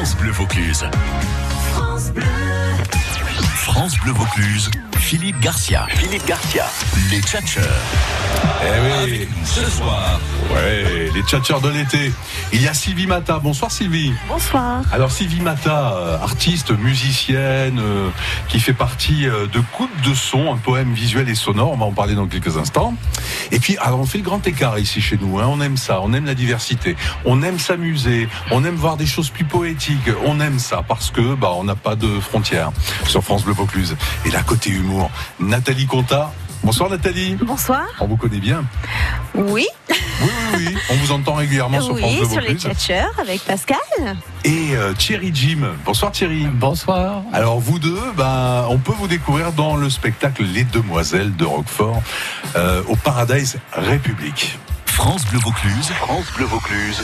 France Bleu Vaucluse. France Bleu. France Bleu Vaucluse. Philippe Garcia. Philippe Garcia. Les Tchatcheurs. Eh oui, Ce soir. ouais, les tchatcheurs de l'été. Il y a Sylvie Mata. Bonsoir Sylvie. Bonsoir. Alors Sylvie Mata, euh, artiste, musicienne, euh, qui fait partie euh, de Coupe de son, un poème visuel et sonore. On va en parler dans quelques instants. Et puis, alors on fait le grand écart ici chez nous. hein. On aime ça, on aime la diversité, on aime s'amuser, on aime voir des choses plus poétiques. On aime ça parce que bah on n'a pas de frontières sur France Bleu Vaucluse. Et là côté humour, Nathalie Conta. Bonsoir Nathalie. Bonsoir. On vous connaît bien. Oui, Oui, oui, oui. On vous entend régulièrement sur France oui, Bleu sur les catcheurs avec Pascal. Et euh, Thierry Jim. Bonsoir Thierry. Bonsoir. Alors vous deux, ben, on peut vous découvrir dans le spectacle Les Demoiselles de Roquefort euh, au Paradise République. France Bleu Vaucluse. France Bleu Vaucluse.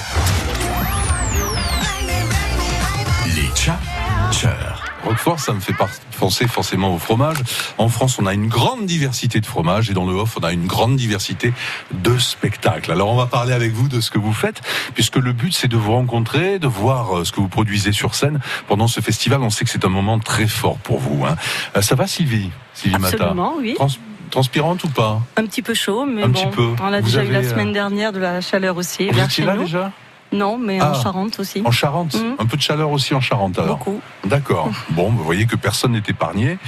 Les Tchatcheurs. Roquefort, ça me fait penser forcément au fromage. En France, on a une grande diversité de fromages et dans le Off, on a une grande diversité de spectacles. Alors, on va parler avec vous de ce que vous faites, puisque le but, c'est de vous rencontrer, de voir euh, ce que vous produisez sur scène pendant ce festival. On sait que c'est un moment très fort pour vous. hein. Euh, Ça va, Sylvie? Sylvie Mata Absolument, oui. Trans- transpirante ou pas? Un petit peu chaud, mais Un bon, petit peu. on a Vous déjà eu la avez, euh, semaine dernière de la chaleur aussi. Vous vers étiez chez là nous. déjà? Non, mais Ah. en Charente aussi. En Charente Mhm. Un peu de chaleur aussi en Charente alors Beaucoup. D'accord. Bon, vous voyez que personne n'est épargné.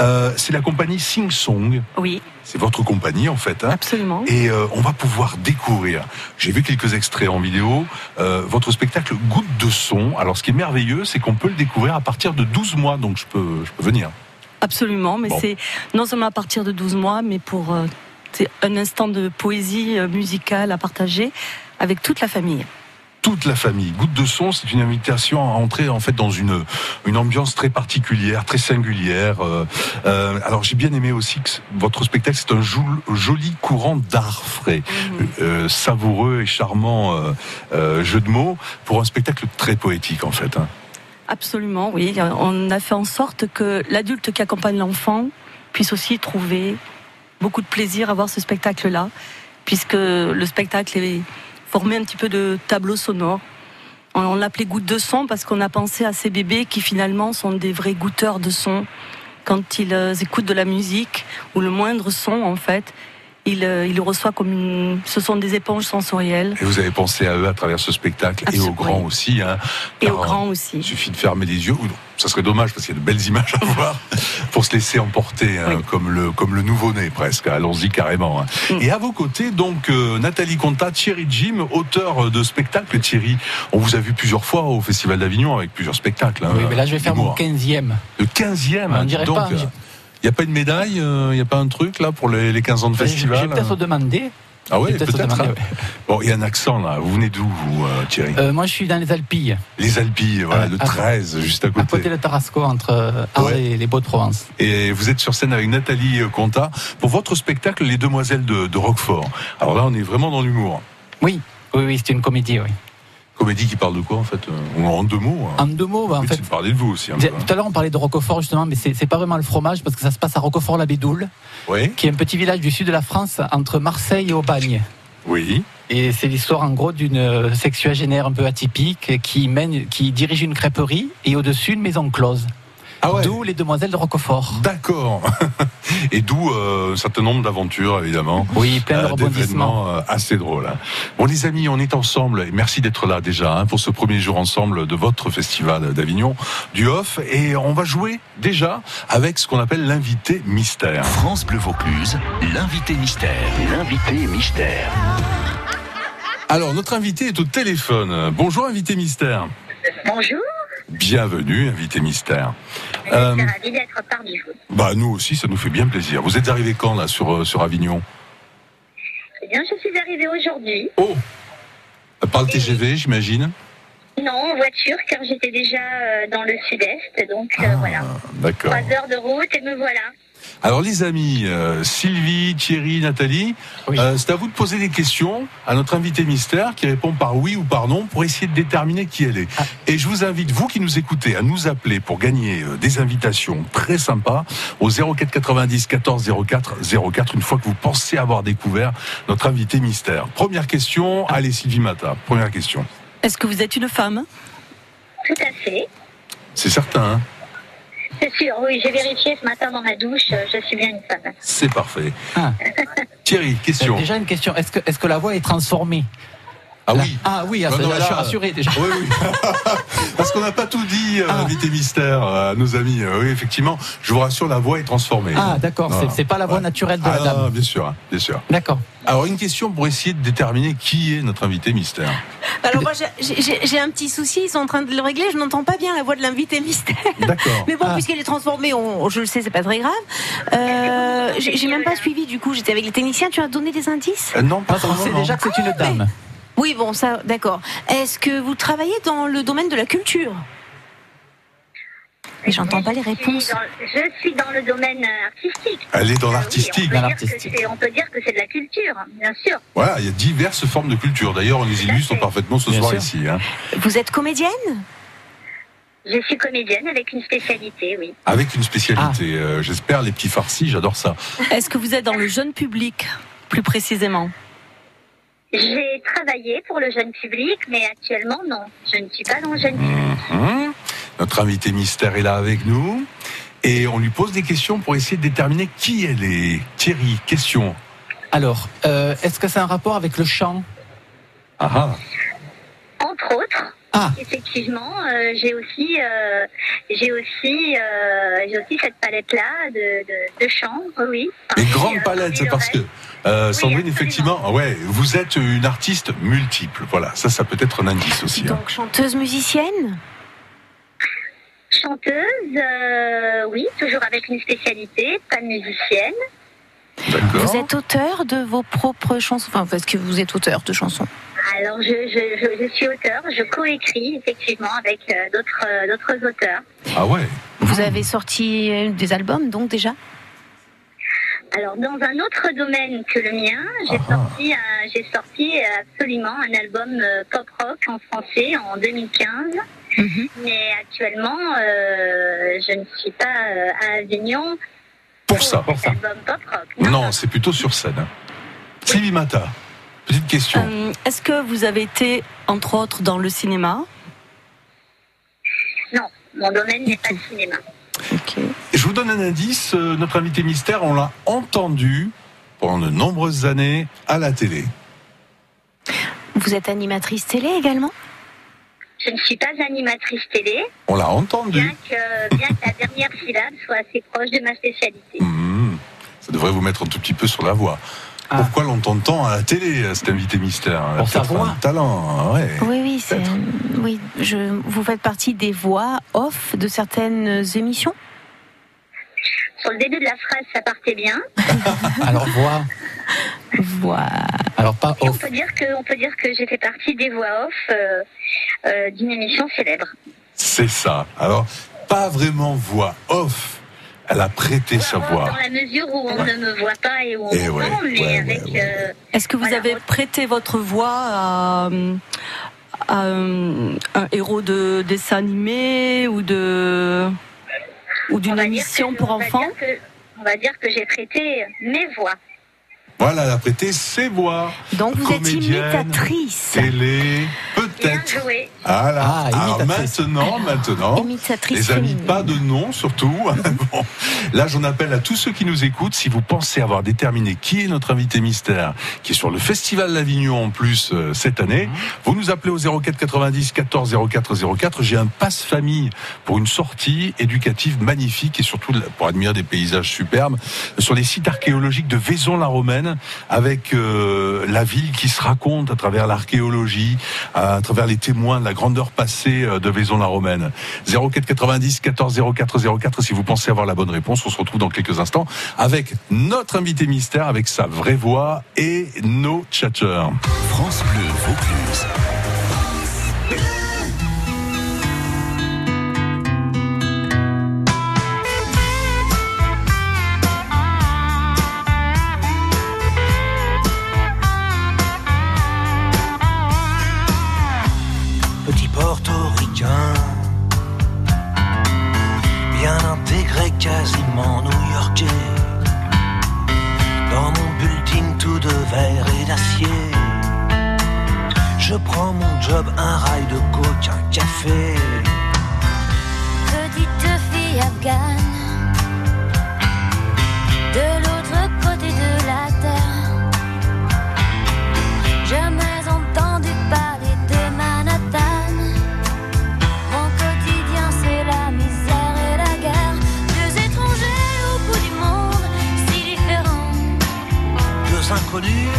Euh, c'est la compagnie Sing Song. Oui, C'est votre compagnie en fait. Hein absolument. et euh, on va pouvoir découvrir. J'ai vu quelques extraits en vidéo. euh, votre spectacle Goutte de son. Alors, ce qui est merveilleux, c'est qu'on peut le découvrir à partir de 12 mois. Donc, je peux, je peux venir. Absolument, mais Bon. c'est non seulement à partir de 12 mois, mais pour c'est un instant de poésie musicale à partager avec toute la famille. Toute la famille. Goutte de son, c'est une invitation à entrer en fait dans une une ambiance très particulière, très singulière. Euh, euh, alors j'ai bien aimé aussi que votre spectacle, c'est un joli courant d'art frais, euh, savoureux et charmant euh, jeu de mots pour un spectacle très poétique en fait. hein. Absolument, oui. On a fait en sorte que l'adulte qui accompagne l'enfant puisse aussi trouver beaucoup de plaisir à voir ce spectacle-là, puisque le spectacle est formé un petit peu de tableaux sonores. On- On l'appelait goutte de son parce qu'on a pensé à ces bébés qui finalement sont des vrais goûteurs de son. Quand ils euh, écoutent de la musique ou le moindre son, en fait, euh, ils le reçoivent comme une... Ce sont des éponges sensorielles. Et vous avez pensé à eux à travers ce spectacle et aux grands aussi. Hein, Et aux grands aussi. Il suffit de fermer les yeux. Ou non, ça serait dommage parce qu'il y a de belles images à voir pour se laisser emporter, hein, Oui. comme le comme le nouveau-né presque. Allons-y carrément. hein. Mm. Et à vos côtés, donc euh, Nathalie Conta, Thierry Jim, auteur de spectacles. Thierry, on vous a vu plusieurs fois au Festival d'Avignon avec plusieurs spectacles. hein, Oui, mais là je vais faire mon d'humour. 15e. Le 15e. On dirait donc, pas, il j'ai- n'y a pas une médaille, il n'y a pas un truc là pour les, les 15 ans de vais festival peut-être demander. Ah vais peut-être. peut-être hein. demander, ouais. Bon, il y a un accent là. Vous venez d'où, vous, euh, Thierry Euh, moi je suis dans les Alpilles, Les Alpilles, voilà, Ah, le à- 13, juste à à côté. côté de Tarasco, entre euh, Arles Ouais. et les Beaux-de-Provence. Et vous êtes sur scène avec Nathalie euh, Conta pour votre spectacle Les Demoiselles de, de Roquefort. Alors là, on est vraiment dans l'humour. Oui, oui, oui, c'est une comédie, oui. Comédie qui parle de quoi en fait euh, En deux mots. hein. En deux mots, bah, en fait, de parler de vous aussi. Peu, hein. tout à l'heure on parlait de Roquefort justement, mais c'est c'est pas vraiment le fromage parce que ça se passe à Roquefort-la-Bédoule, Oui, qui est un petit village du sud de la France entre Marseille et Aubagne. oui. Et c'est l'histoire en gros d'une euh, sexuagénaire un peu atypique qui mène, qui dirige une crêperie et au-dessus une maison close. Ah ouais. D'où les demoiselles de Roquefort. D'accord. Et d'où euh, un certain nombre d'aventures, évidemment. Oui, plein de Euh, rebondissements. d'événements, euh, assez drôle. hein. Bon les amis, on est ensemble et merci d'être là déjà hein, pour ce premier jour ensemble de votre festival d'Avignon du Off et on va jouer déjà avec ce qu'on appelle l'invité mystère. France Bleu Vaucluse. L'invité mystère. L'invité mystère. Alors notre invité est au téléphone. Bonjour invité mystère. Bonjour, Bienvenue invité mystère. je Euh, suis ravie d'être parmi vous. bah nous aussi ça nous fait bien plaisir. Vous êtes arrivé quand là sur euh, sur Avignon? Eh bien, je suis arrivée aujourd'hui. Oh. Par le TGV j'imagine? Non, en voiture, car j'étais déjà euh, dans le sud-est. Donc euh, voilà, Ah, D'accord. trois heures de route et me voilà. Alors les amis, euh, Sylvie, Thierry, Nathalie, Oui. euh, c'est à vous de poser des questions à notre invité mystère qui répond par oui ou par non pour essayer de déterminer qui elle est. Ah. Et je vous invite, vous qui nous écoutez, à nous appeler pour gagner euh, des invitations très sympas au 04 90 14 04 04 une fois que vous pensez avoir découvert notre invité mystère. Première question, allez Sylvie Mata, première question. Est-ce que vous êtes une femme? Tout à fait. C'est certain. hein? C'est sûr, oui, j'ai vérifié ce matin dans ma douche, euh, je suis bien une femme. C'est parfait. Ah. Thierry, question. Déjà une question. Est-ce que, est-ce que la voix est transformée? Ah oui. Ah oui, ah, Non, ça, non, là, là, je suis rassuré déjà. Oui, oui. Parce qu'on n'a pas tout dit, euh, Ah. invité mystère, à nos amis. Euh, Oui, effectivement, je vous rassure, la voix est transformée. Ah d'accord, Non, c'est, pas la voix Ouais. naturelle de Ah, la dame. non, bien sûr, hein, bien sûr. D'accord. Alors, une question pour essayer de déterminer qui est notre invité mystère. Alors moi j'ai- un petit souci, ils sont en train de le régler, je n'entends pas bien la voix de l'invité mystère. D'accord. Mais bon, Ah. puisqu'elle est transformée, on, je le sais, c'est pas très grave. Euh, j'ai même pas suivi du coup, j'étais avec les techniciens, tu as donné des indices? Euh, non, pas Parce qu'on vraiment, sait non. déjà que c'est une dame. Oui, bon, ça, d'accord. Est-ce que vous travaillez dans le domaine de la culture? Mais j'entends pas les Je suis réponses. dans- Je suis dans le domaine artistique. Elle est dans Ah oui, l'artistique. on peut Dans dire l'artistique. que c'est- On peut dire que c'est de la culture, bien sûr. Voilà, il y a diverses formes de culture. D'ailleurs, on les illustre fait. parfaitement ce Bien soir sûr. ici. hein. Vous êtes comédienne? Je suis comédienne avec une spécialité, oui. Avec une spécialité. euh, J'espère les petits farcis, j'adore ça. Est-ce que vous êtes dans le jeune public, plus précisément? J'ai travaillé pour le jeune public, mais actuellement, non. Je ne suis pas dans le jeune public. Mhm. Notre invité mystère est là avec nous. Et on lui pose des questions pour essayer de déterminer qui elle est. Thierry, question. Alors, euh, est-ce que c'est un rapport avec le chant? Ah ah. Entre autres, Ah, effectivement, euh, j'ai aussi, euh, j'ai aussi, euh, j'ai aussi cette palette-là de, de, de chants, oui. Parmi, grande palette, c'est parce que euh, Oui, Sandrine, absolument. effectivement, ouais, vous êtes une artiste multiple. Voilà, ça, ça peut être un indice aussi. hein. Donc chanteuse musicienne? Chanteuse, euh, oui, toujours avec une spécialité, pas musicienne. D'accord. Vous êtes auteur de vos propres chansons Enfin, parce que vous êtes auteur de chansons. Alors, je, je, je, je suis auteur, je coécris effectivement avec euh, d'autres euh, d'autres auteurs. Ah ouais. Vous avez sorti euh, des albums, donc déjà? Alors, dans un autre domaine que le mien, j'ai Ah. sorti, un- j'ai sorti absolument un album pop rock en français en 2015. Mhm. Mais actuellement, euh, je ne suis pas à Avignon Pour ça. cet album pop rock. Non, c'est plutôt sur scène. hein. Sylvie Mata, petite question. Euh, Est-ce que vous avez été, entre autres, dans le cinéma? Non, mon domaine n'est pas le cinéma. Je vous donne un indice. euh, Notre invité mystère, on l'a entendu pendant de nombreuses années à la télé. Vous êtes animatrice télé également? Je ne suis pas animatrice télé, On l'a bien entendu. que, bien que la dernière syllabe soit assez proche de ma spécialité. Mhm. Ça devrait vous mettre un tout petit peu sur la voie. Ah. Pourquoi l'entend-on à la télé, euh, cet invité mystère a Pour sa voix. un talent, hein, ouais. Oui, oui, c'est, oui. Je, vous faites partie des voix off de certaines émissions? Sur le début de la phrase, ça partait bien. alors voix. Voix. Alors pas Et on off. peut dire que, on peut dire que j'ai fait partie des voix off euh, euh, d'une émission célèbre. C'est ça. Alors, pas vraiment voix off. Elle a prêté sa Voix. Dans la mesure où on Ouais. ne me voit pas et où on m'entend, ouais, mais ouais, avec. ouais, euh, Est-ce que vous Voilà. avez prêté votre voix à, à un, un héros de dessin animé ou de ou d'une émission que- pour on enfants que- On va dire que j'ai prêté mes voix. Voilà, elle a prêté ses voix. Donc vous êtes imitatrice. Télé, peut-être. Voilà. Ah, Alors maintenant, maintenant. Imitatrice Les amis, féminine. pas de nom surtout. Bon. Là, j'en appelle à tous ceux qui nous écoutent. Si vous pensez avoir déterminé qui est notre invité mystère, qui est sur le Festival d'Avignon en plus euh, cette année, vous nous appelez au 04 90 14 04 04. J'ai un passe famille pour une sortie éducative magnifique et surtout pour admirer des paysages superbes sur les sites archéologiques de Vaison-la-Romaine avec euh, la ville qui se raconte à travers l'archéologie, à travers les témoins de la grandeur passée euh, de Vaison-la-Romaine. 04 90 14 04 04 si vous pensez avoir la bonne réponse. On se retrouve dans quelques instants avec notre invité mystère, avec sa vraie voix et nos tchatcheurs. France Bleu Vaucluse. job, un rail de coke, un café. Petite fille afghane, de l'autre côté de la terre, jamais entendu parler de Manhattan. Mon quotidien, c'est la misère et la guerre. Deux étrangers au bout du monde, si différents. Deux inconnus,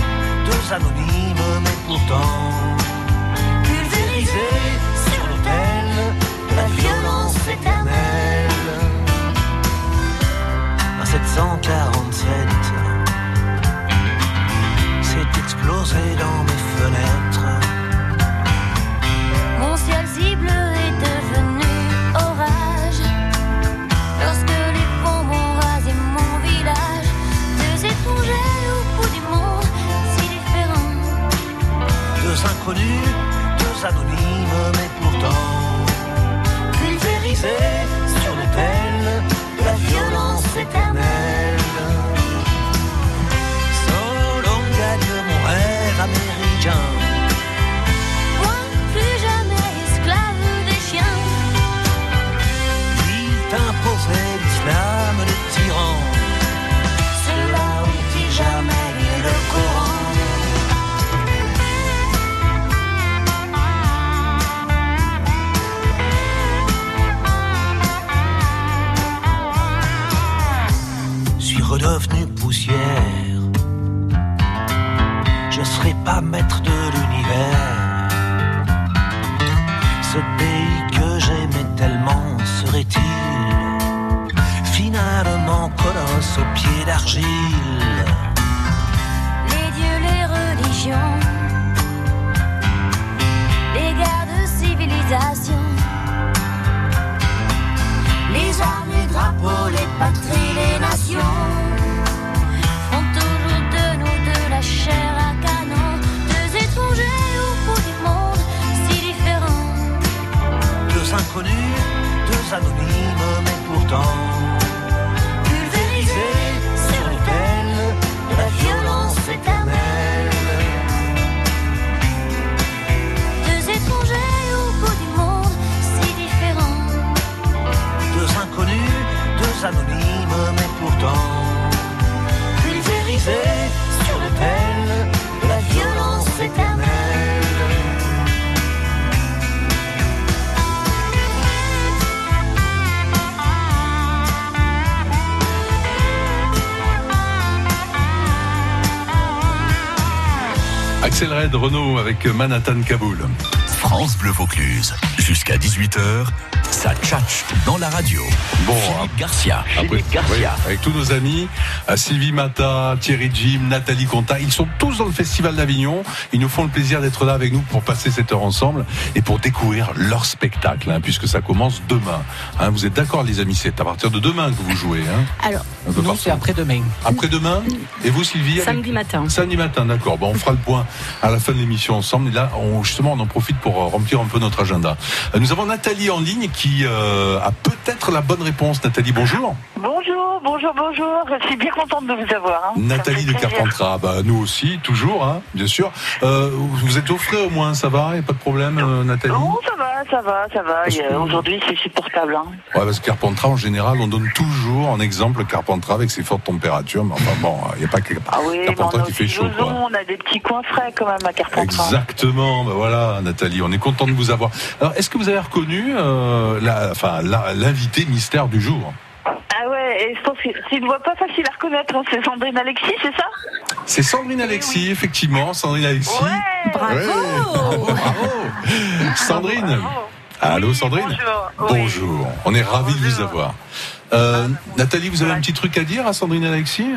deux anonymes, mais pourtant. 147, s'est explosé dans mes fenêtres. Mon ciel cible est devenu orage lorsque les bombes ont rasé mon village. Deux étrangers au bout du monde si différents. Deux inconnus, deux anonymes, mais pourtant pulvérisés. Américain. Moi plus jamais esclave des chiens Il t'imposait l'islam des tyrans. Ceux-là ont-ils jamais lu le Coran Suis redevenu poussière. Maître de l'univers. Ce pays que j'aimais tellement serait-il finalement colosse aux pieds d'argile? Les dieux, les religions Les guerres de civilisation Les armes, les drapeaux, les patries, inconnus, deux anonymes, mais pourtant pulvérisés sur l'autel de la violence éternelle. Deux étrangers au bout du monde si différents Deux inconnus, deux anonymes, mais pourtant pulvérisés Axel Red, Renault avec Manhattan Kaboul. France Bleu Vaucluse. Jusqu'à 18h, ça tchatche dans la radio. Bon, Philippe Garcia. Après, Philippe Garcia. oui, avec tous nos amis, euh, Sylvie Mata, Thierry Jim, Nathalie Conta, ils sont tous dans le Festival d'Avignon. Ils nous font le plaisir d'être là avec nous pour passer cette heure ensemble et pour découvrir leur spectacle, hein, puisque ça commence demain. Hein, vous êtes d'accord, les amis C'est à partir de demain que vous jouez. Hein, Alors, Non, c'est après-demain. Après-demain Et vous, Sylvie avec- Samedi matin. Samedi matin, d'accord. Bon, on fera le point à la fin de l'émission ensemble. Et là, on, justement, on en profite pour euh, remplir un peu notre agenda. Euh, Nous avons Nathalie en ligne qui euh, a peut-être la bonne réponse. Nathalie, bonjour. Bonjour, bonjour, bonjour. Je suis bien contente de vous avoir. hein. Nathalie de. Carpentras, bah, nous aussi, toujours, hein, bien sûr. Euh, vous êtes au frais au moins, ça va? Il n'y a pas de problème, euh, Nathalie? Oh, ça va, ça va, ça va. Que- Aujourd'hui, c'est supportable. hein. Ouais, parce que Carpentras, en général, on donne toujours en exemple Carpentras avec ses fortes températures. Mais enfin bon, il n'y a pas que Ah oui, on Carpentras a qui fait chaud. Quoi. On a des petits coins frais quand même à Carpentras. Exactement, ben voilà Nathalie, on est content de vous avoir. Alors, est-ce que vous avez reconnu euh, la, enfin, l'invité mystère du jour Ah ouais, et je pense que c'est une voix pas facile à reconnaître. hein. C'est Sandrine Alexis, c'est ça? C'est Sandrine Alexis, effectivement, Sandrine Alexis. Ouais Bravo Ouais, bravo, bravo. Sandrine. Bravo. Allô Oui, Sandrine? Bonjour. Oui. Bonjour, on est ravis de vous avoir. Euh, Nathalie, vous avez un petit truc à dire à Sandrine Alexis?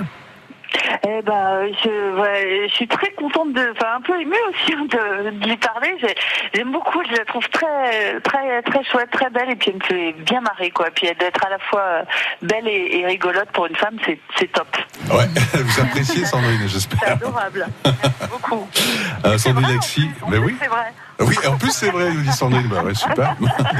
Eh ben, je, ouais, je suis très contente de, enfin un peu émue aussi hein, de, de lui parler. J'ai- J'aime beaucoup, je la trouve très, très, très chouette, très belle, et puis elle me fait bien marrer, quoi. Puis d'être à la fois euh, belle et, et rigolote pour une femme, c'est c'est top. Ouais, vous appréciez Sandrine, C'est j'espère. adorable, beaucoup. Euh, C'est Sandrine en mais oui. C'est vrai. Oui, en plus c'est vrai, nous dit Sandrine. Bah ouais, super.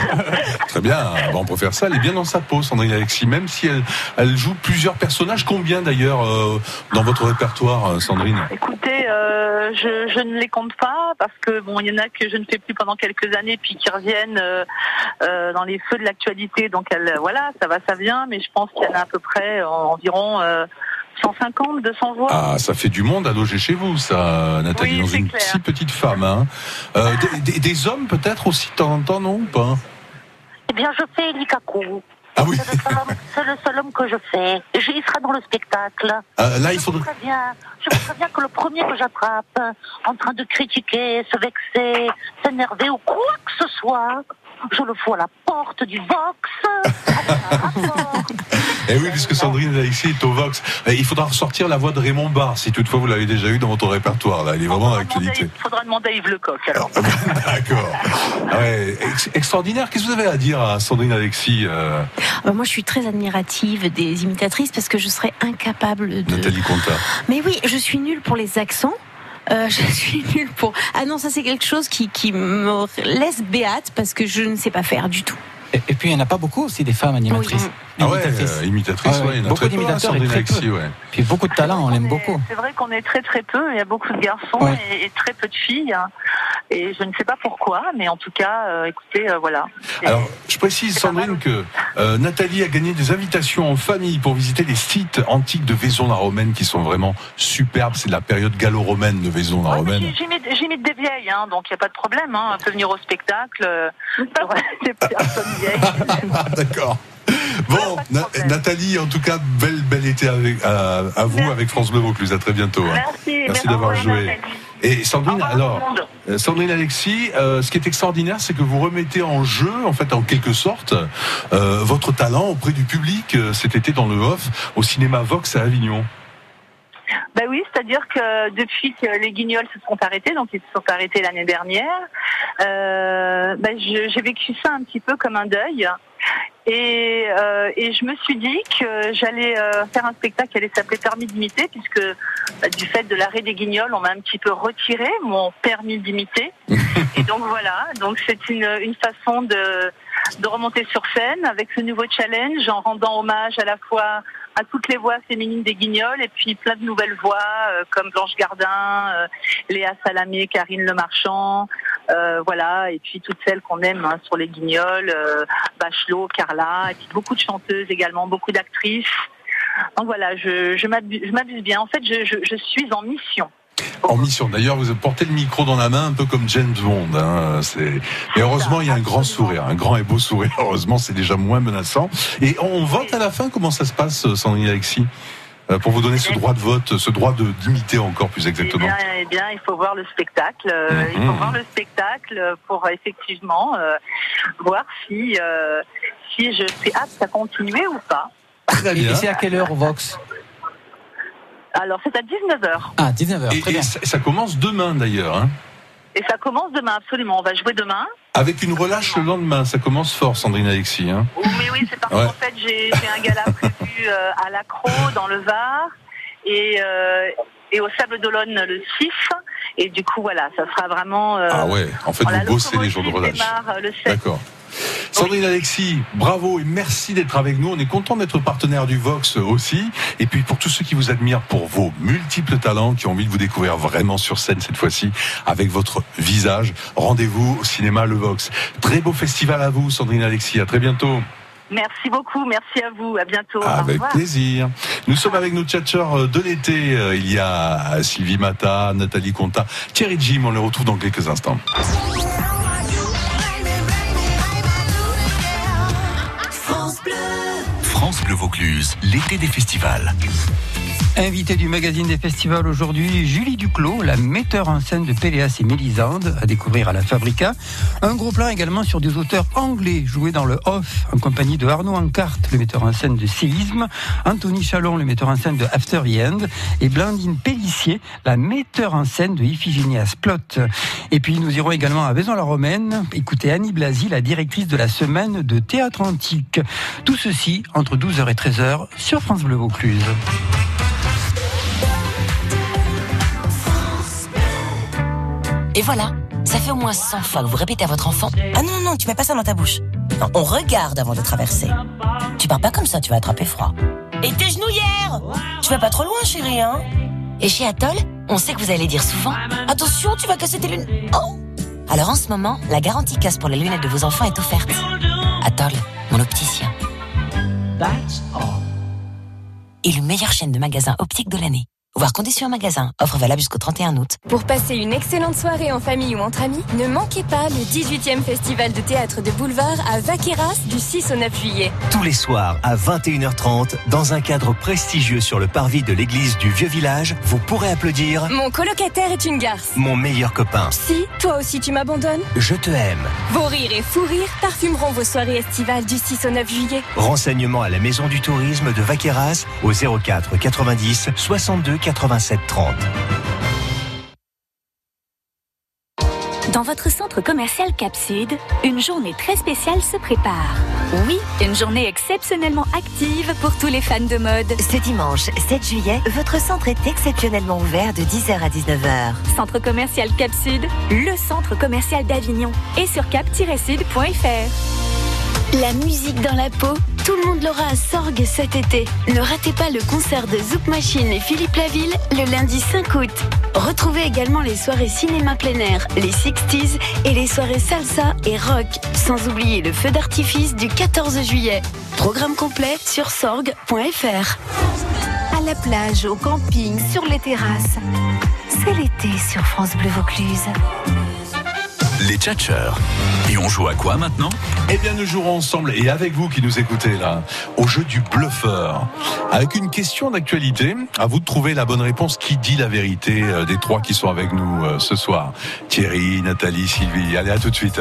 Très bien. Bon, on peut faire ça. Elle est bien dans sa peau, Sandrine Alexis, même si elle, elle joue plusieurs personnages. Combien d'ailleurs euh, dans votre répertoire, euh, Sandrine Écoutez, euh, je, je ne les compte pas parce que bon, il y en a que je ne fais plus pendant quelques années, puis qui reviennent euh, euh, dans les feux de l'actualité. Donc elle, voilà, ça va, ça vient, mais je pense qu'il y en a à peu près euh, environ euh, 150, 200 voix. Ah, ça fait du monde à loger chez vous, ça, Nathalie, Oui, dans c'est une clair. si petite femme. Hein. Euh, des, des- des hommes peut-être aussi de temps en temps, non ou pas? Eh bien, je fais Elikaku. Ah, oui. C'est le, seul homme- c'est le seul homme que je fais. Je- il sera dans le spectacle. Euh, là, il je vous préviens, je vous préviens que le premier que j'attrape en train de critiquer, se vexer, s'énerver ou quoi que ce soit, je le fous à la porte du Vox. Eh oui, puisque Sandrine Alexis est au Vox. Eh, Il faudra ressortir la voix de Raymond Barre, si toutefois vous l'avez déjà eu dans votre répertoire. Là, il est vraiment dans l'actualité. Il faudra demander à Yves Lecoq alors. D'accord. Ah ouais, ex- extraordinaire. Qu'est-ce que vous avez à dire à Sandrine Alexis, euh, Bah, moi, je suis très admirative des imitatrices parce que je serais incapable de. Nathalie Conta Mais oui, je suis nulle pour les accents. Euh, je suis nulle pour. Ah non, ça c'est quelque chose qui, qui me laisse béate parce que je ne sais pas faire du tout. Et, et puis il n'y en a pas beaucoup aussi des femmes animatrices. Ah ouais, Imitatrices. euh, imitatrice, Ah ouais, ouais, il y en a beaucoup hein, d'imitateurs et très peu. ouais. Puis beaucoup de talent, on l'aime beaucoup. C'est vrai qu'on est très très peu, il y a beaucoup de garçons Ouais. et, et très peu de filles. Hein. Et je ne sais pas pourquoi, mais en tout cas, euh, écoutez, euh, voilà. Alors, je précise, Sandrine, que euh, Nathalie a gagné des invitations en famille pour visiter les sites antiques de Vaison-la-Romaine qui sont vraiment superbes. C'est la période gallo-romaine de Vaison-la-Romaine. J'imite des vieilles, hein, donc il n'y a pas de problème. Hein. On peut venir au spectacle. euh, des personnes vieilles. D'accord. Bon, Na- Nathalie, en tout cas, bel, bel été avec, à, à vous avec France Bleu Vaucluse. À très bientôt. hein. Merci. Merci d'avoir joué. Nathalie. Et Sandrine, alors, euh, Sandrine Alexis, euh, ce qui est extraordinaire, c'est que vous remettez en jeu, en fait, en quelque sorte, euh, votre talent auprès du public euh, cet été dans le off au cinéma Vox à Avignon. Bah oui, c'est-à-dire que depuis que les guignols se sont arrêtés, donc ils se sont arrêtés l'année dernière, bah, je- j'ai vécu ça un petit peu comme un deuil. Et, euh, et je me suis dit que j'allais euh, faire un spectacle qui allait s'appeler Permis d'imiter, puisque bah, du fait de l'arrêt des guignols, on m'a un petit peu retiré mon permis d'imiter. et donc voilà, donc c'est une, une façon de, de remonter sur scène avec ce nouveau challenge en rendant hommage à la fois à toutes les voix féminines des guignols et puis plein de nouvelles voix euh, comme Blanche Gardin, euh, Léa Salamé, Karine Le Marchand, euh, voilà, et puis toutes celles qu'on aime hein, sur les guignols, euh, Bachelot, Carla, et puis beaucoup de chanteuses également, beaucoup d'actrices. Donc voilà, je, je m'abu- je m'abuse bien. En fait, je, je, je suis en mission. En mission. D'ailleurs, vous portez le micro dans la main, un peu comme James Bond. Hein. C'est... Et heureusement, il y a un grand sourire, un grand et beau sourire. Heureusement, c'est déjà moins menaçant. Et on vote à la fin. Comment ça se passe, Sandrine Alexis? Pour vous donner ce droit de vote, ce droit de d'imiter encore plus Eh exactement. bien, eh bien, il faut voir le spectacle. euh, Il faut Mhm. voir le spectacle pour euh, effectivement euh, voir si euh, si je suis apte à continuer ou pas. Très Et, bien. et c'est à quelle heure au Vox Alors, c'est à 19h. Ah, 19h, Et, très et bien. ça, ça commence demain d'ailleurs. Hein. Et ça commence demain, absolument. On va jouer demain. Avec une relâche le lendemain. Ça commence fort, Sandrine Alexis. Hein. Oh, mais oui, c'est parce Ouais. qu'en fait, j'ai un gala prévu euh, à l'Acro, dans le Var, et, euh, et au Sable d'Olonne le 6. Et du coup, voilà, ça sera vraiment... euh, Ah ouais, en fait, vous bossez les jours de relâche. démarre, le 7. D'accord. Sandrine Alexis, bravo et merci d'être avec nous. On est content d'être partenaire du Vox aussi. Et puis pour tous ceux qui vous admirent pour vos multiples talents, qui ont envie de vous découvrir vraiment sur scène cette fois-ci avec votre visage, rendez-vous au cinéma Le Vox. Très beau festival à vous, Sandrine Alexis. À très bientôt. Merci beaucoup, merci à vous, à bientôt. Avec plaisir. Nous sommes avec nos tchatcheurs de l'été. Euh, Il y a Sylvie Mata, Nathalie Conta, Thierry Jim. On les retrouve dans quelques instants. France Bleu Vaucluse, l'été des festivals. Invité du magazine des festivals aujourd'hui, Julie Duclos, la metteur en scène de Péléas et Mélisande, à découvrir à la Fabrica. Un gros plan également sur des auteurs anglais joués dans le off, en compagnie de Arnaud Ancart, le metteur en scène de Séisme, Anthony Chalon, le metteur en scène de After End, et Blandine Pellissier, la metteur en scène de Iphigénia Splot. Et puis nous irons également à Vaison-la-Romaine, écouter Annie Blasi, la directrice de la semaine de théâtre antique. Tout ceci entre 12h et 13h sur France Bleu Vaucluse. Et voilà, ça fait au moins 100 fois que vous répétez à votre enfant Ah non, non, non, tu mets pas ça dans ta bouche. Non, on regarde avant de traverser. Tu pars pas comme ça, tu vas attraper froid. Et tes genouillères Tu vas pas trop loin, chérie, hein Et chez Atoll, on sait que vous allez dire souvent Attention, tu vas casser tes lunettes. Oh Alors en ce moment, la garantie casse pour les lunettes de vos enfants est offerte. Atoll, mon opticien. Et le meilleure chaîne de magasins optiques de l'année. Voir conditions en magasin. Offre valable jusqu'au 31 août. Pour passer une excellente soirée en famille ou entre amis, ne manquez pas le 18e Festival de théâtre de boulevard à Vaqueras du 6 au 9 juillet. Tous les soirs à 21h30, dans un cadre prestigieux sur le parvis de l'église du Vieux Village, vous pourrez applaudir Mon colocataire est une garce. mon meilleur copain. Si, toi aussi tu m'abandonnes Je te aime. Vos rires et fous rires parfumeront vos soirées estivales du 6 au 9 juillet. Renseignements à la maison du tourisme de Vaqueras au 04 90 62 87 30. Dans votre centre commercial Cap Sud, une journée très spéciale se prépare. Oui, une journée exceptionnellement active pour tous les fans de mode. Ce dimanche 7 juillet, votre centre est exceptionnellement ouvert de 10h à 19h. Centre commercial Cap Sud, le centre commercial d'Avignon et sur cap-sud.fr. La musique dans la peau, tout le monde l'aura à Sorgue cet été. Ne ratez pas le concert de Zouk Machine et Philippe Laville le lundi 5 août. Retrouvez également les soirées cinéma plein air, les 60s et les soirées salsa et rock. Sans oublier le feu d'artifice du 14 juillet. Programme complet sur sorgue.fr. À la plage, au camping, sur les terrasses. C'est l'été sur France Bleu Vaucluse. Les tchatcheurs. Et on joue à quoi maintenant Eh bien, nous jouerons ensemble et avec vous qui nous écoutez là, au jeu du bluffeur. Avec une question d'actualité, à vous de trouver la bonne réponse. Qui dit la vérité euh, des trois qui sont avec nous euh, ce soir? Thierry, Nathalie, Sylvie. Allez, à tout de suite.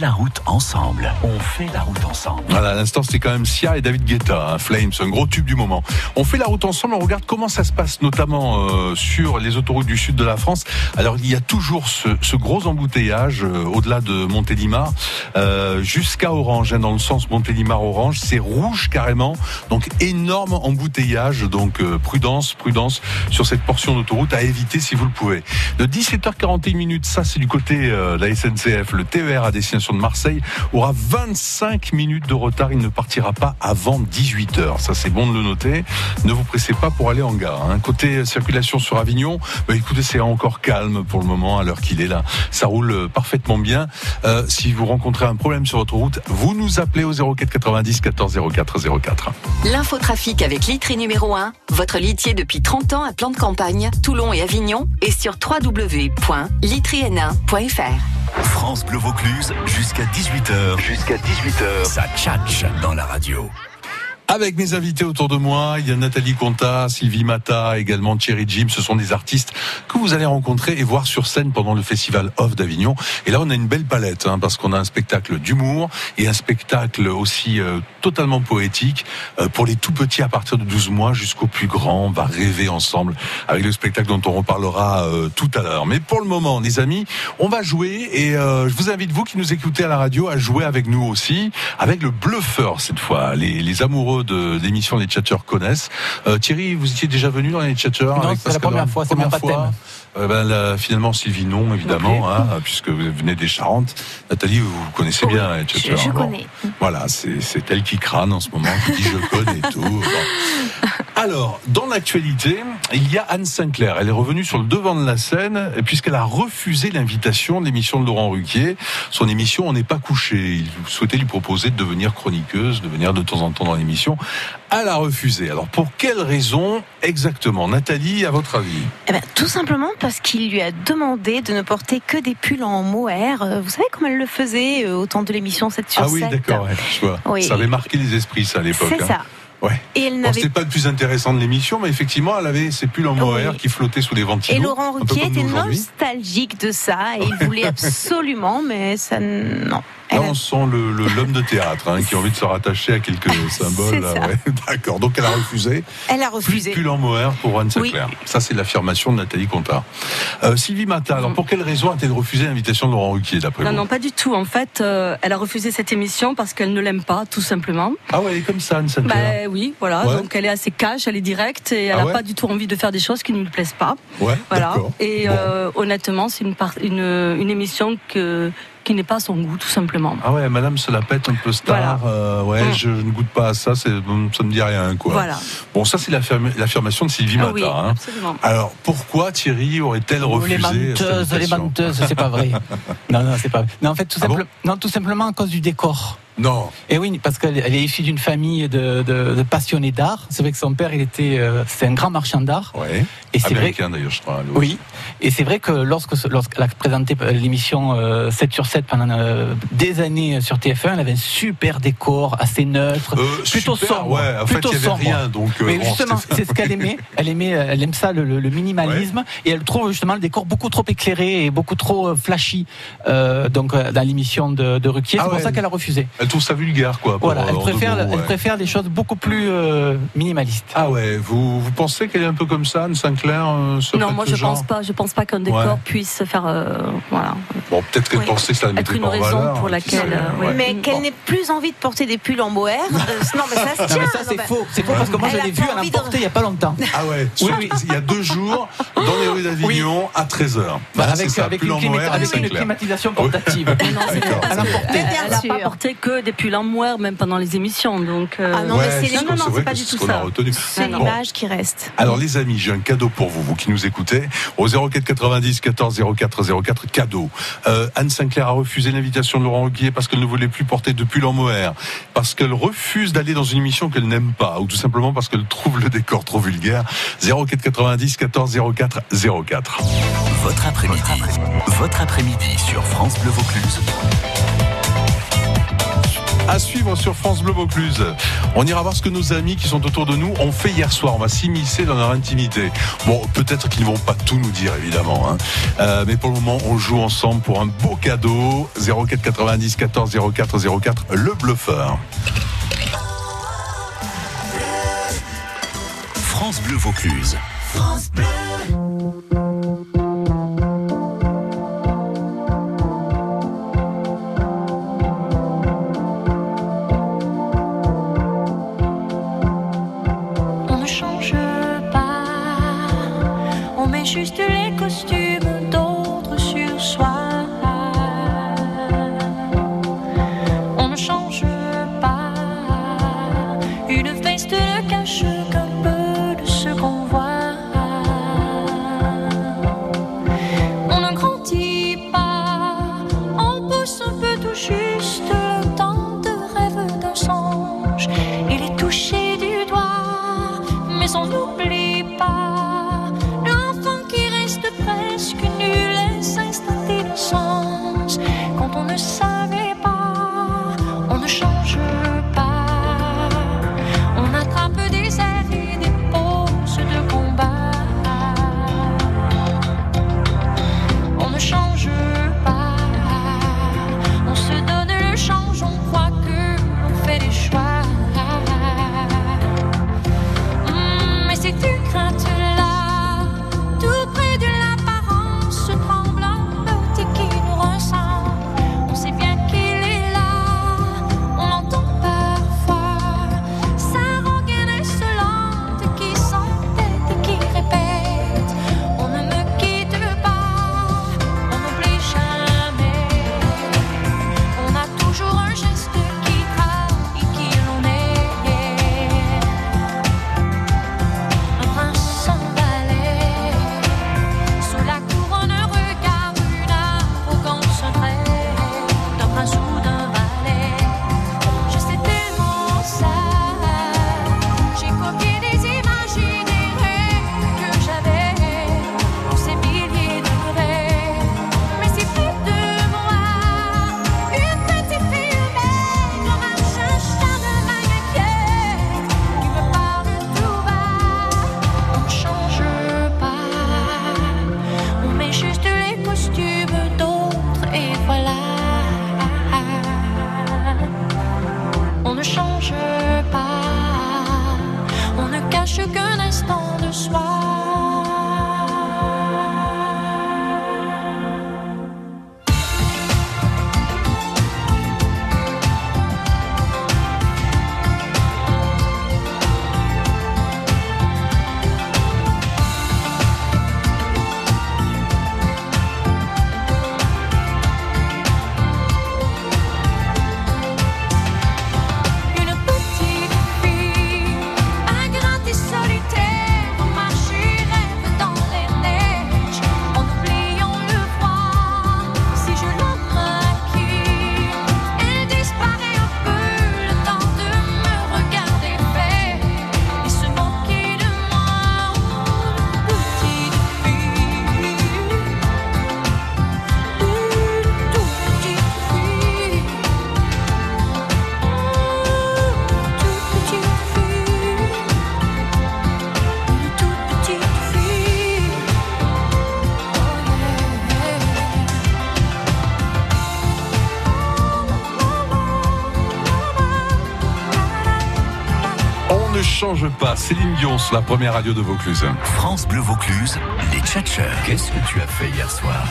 La route ensemble. On fait la route ensemble. Voilà, à l'instant, c'était quand même Sia et David Guetta, hein, Flames, un gros tube du moment. On fait la route ensemble, on regarde comment ça se passe, notamment euh, sur les autoroutes du sud de la France. Alors, il y a toujours ce, ce gros embouteillage euh, au-delà de Montélimar, euh, jusqu'à Orange, hein, dans le sens Montélimar-Orange. C'est rouge carrément, donc énorme embouteillage. Donc, euh, prudence, prudence sur cette portion d'autoroute à éviter si vous le pouvez. De 17h41 minutes, ça c'est du côté euh, de la SNCF. Le TER à destination de Marseille aura 25 minutes de retard. Il ne partira pas avant 18h. Ça c'est bon de le noter. Ne vous pressez pas pour aller en gare. hein. Côté circulation sur Avignon, bah, écoutez, c'est encore calme pour le moment à l'heure qu'il est là. Ça roule euh, parfaitement bien. Euh, si vous rencontrez un problème sur votre route, vous nous appelez au 04 90 14 04 04. L'infotrafic avec Litry numéro 1, votre litier depuis 30 ans à plan de campagne, Toulon et Avignon, et sur www.litryn1.fr. France Bleu Vaucluse jusqu'à 18h. Jusqu'à 18h. Ça tchatche dans la radio. Avec mes invités autour de moi, il y a Nathalie Conta, Sylvie Mata, également Thierry Jim. Ce sont des artistes que vous allez rencontrer et voir sur scène pendant le festival Off d'Avignon. Et là, on a une belle palette, hein, parce qu'on a un spectacle d'humour et un spectacle aussi euh, totalement poétique euh, pour les tout petits à partir de 12 mois jusqu'aux plus grands. On va rêver ensemble avec le spectacle dont on reparlera euh, tout à l'heure. Mais pour le moment, les amis, on va jouer et euh, je vous invite, vous qui nous écoutez à la radio, à jouer avec nous aussi, avec le bluffeur cette fois. Les, les amoureux de l'émission Les Tchatcheurs connaissent. Euh, Thierry, vous étiez déjà venu dans les Tchatcheurs Non, c'est la première fois, c'est mon Première baptême. Euh, ben, là, finalement, Sylvie, non, évidemment, hein, puisque vous venez des Charentes. Nathalie, vous connaissez bien les Tchatcheurs. je Bon. connais. Voilà, c'est c'est elle qui crâne en ce moment, qui dit je connais tout. Bon. Alors, dans l'actualité, il y a Anne Sinclair. Elle est revenue sur le devant de la scène puisqu'elle a refusé l'invitation de l'émission de Laurent Ruquier. Son émission On n'est pas couché. Il souhaitait lui proposer de devenir chroniqueuse, de venir de temps en temps dans l'émission. Elle a refusé. Alors, pour quelle raison exactement? Nathalie, à votre avis? Eh ben, tout simplement parce qu'il lui a demandé de ne porter que des pulls en mohair. Euh, Vous savez comment elle le faisait euh, au temps de l'émission 7 sur Ah oui, 7 d'accord, ouais. Oui. Ça avait marqué les esprits, ça, à l'époque. C'est hein. ça. Ouais. Et elle Bon, n'avait c'était pas le plus intéressant de l'émission, mais effectivement, elle avait ses pulls en mohair qui flottaient sous les ventilos. Et Laurent Ruquier était nostalgique de ça et il voulait absolument, mais ça non. Là, on sent le- le- l'homme de théâtre hein, qui a envie de se rattacher à quelques symboles. là, ouais. D'accord. Donc elle a refusé. Elle a refusé. pull en mohair pour Anne Oui. Sinclair. Ça, c'est l'affirmation de Nathalie Contard. Euh, Sylvie Mata, alors pour quelle raison a-t-elle refusé l'invitation de Laurent Ruquier, d'après Non, vous non, pas du tout. En fait, euh, elle a refusé cette émission parce qu'elle ne l'aime pas, tout simplement. Ah ouais, elle est comme ça, Anne Sinclair. Bah oui, voilà. Ouais. Donc elle est assez cash, elle est directe et elle Ah n'a ouais pas du tout envie de faire des choses qui ne lui plaisent pas. Ouais, Voilà. Et Bon. euh, honnêtement, c'est une, une, une émission que, qui n'est pas à son goût, tout simplement. Ah ouais, madame se la pète un peu star. Voilà. euh, ouais, Mm. je, je ne goûte pas à ça, c'est, ça me dit rien, quoi. Voilà. Bon, ça, c'est l'affirma- l'affirmation de Sylvie Ah Mata. oui, hein. absolument. Alors, pourquoi Thierry aurait-elle refusé Les menteuses, les menteuses, c'est pas vrai. Non, non, c'est pas. Non, en fait, tout, Ah bon non, tout simplement à cause du décor. Non. Et oui, parce qu'elle elle est issue d'une famille de, de- de passionnés d'art. C'est vrai que son père, il était, euh, c'est un grand marchand d'art. Ouais. Et c'est vrai. Américain, d'ailleurs, je crois. Oui, et c'est vrai que lorsque lorsqu'elle a présenté euh, l'émission euh, 7 sur 7 pendant euh, des années sur TF1, elle avait un super décor assez neutre, Euh, plutôt super, sombre, ouais, en fait, plutôt il y avait sombre. rien, donc, Mais bon, justement, c'est ce qu'elle aimait. Elle aimait, elle aime ça, le, le- le minimalisme, et elle trouve justement le décor beaucoup trop éclairé et beaucoup trop flashy. donc dans l'émission de, de Ruquier, Ah c'est pour ça qu'elle a refusé. Elle trouve ça vulgaire, quoi. pour, Voilà, elle préfère, elle des choses beaucoup plus euh, minimalistes. Ah ouais, vous, vous pensez qu'elle est un peu comme ça, Anne Sinclair euh, Non, moi je genre pense pas. Je pense pas qu'un décor Ouais. puisse faire, euh, voilà, Bon, peut-être qu'elle Oui. pensait que ça la être une raison valeur. pour qui laquelle. euh, ouais. Mais qu'elle n'ait plus envie de porter des pulls en mohair. euh, non, mais ça se Non, tient. mais ça c'est faux, c'est faux parce que moi pas vu à l'emporter il y a pas longtemps. Ah ouais, Oui, oui. il y a deux jours, dans les rues d'Avignon, à 13h. Bah, avec une, climat- avec une climatisation portative. Elle n'a porté que en mohair, même pendant les émissions. Donc, euh, Ah non, mais c'est les- non, c'est pas du tout ça. C'est Bon. l'image qui reste. Alors les amis, j'ai un cadeau pour vous, vous qui nous écoutez. Au 04 90 14 04 04, cadeau. Euh, Anne Sinclair a refusé l'invitation de Laurent Ruquier parce qu'elle ne voulait plus porter de pull en mohair, parce qu'elle refuse d'aller dans une émission qu'elle n'aime pas, ou tout simplement parce qu'elle trouve le décor trop vulgaire. 04 90 14 04 04. Votre après-midi. Votre après-midi sur France Bleu Vaucluse. À suivre sur France Bleu Vaucluse. On ira voir ce que nos amis qui sont autour de nous ont fait hier soir. On va s'immiscer dans leur intimité. Bon, peut-être qu'ils ne vont pas tout nous dire, évidemment. hein. Euh, mais pour le moment, on joue ensemble pour un beau cadeau. 04 90 14 04 04, le bluffeur. France Bleu Vaucluse. On Quand on ne savait Céline Dion, la première radio de Vaucluse. France Bleu Vaucluse, les tchatcheurs. Qu'est-ce que tu as fait hier soir?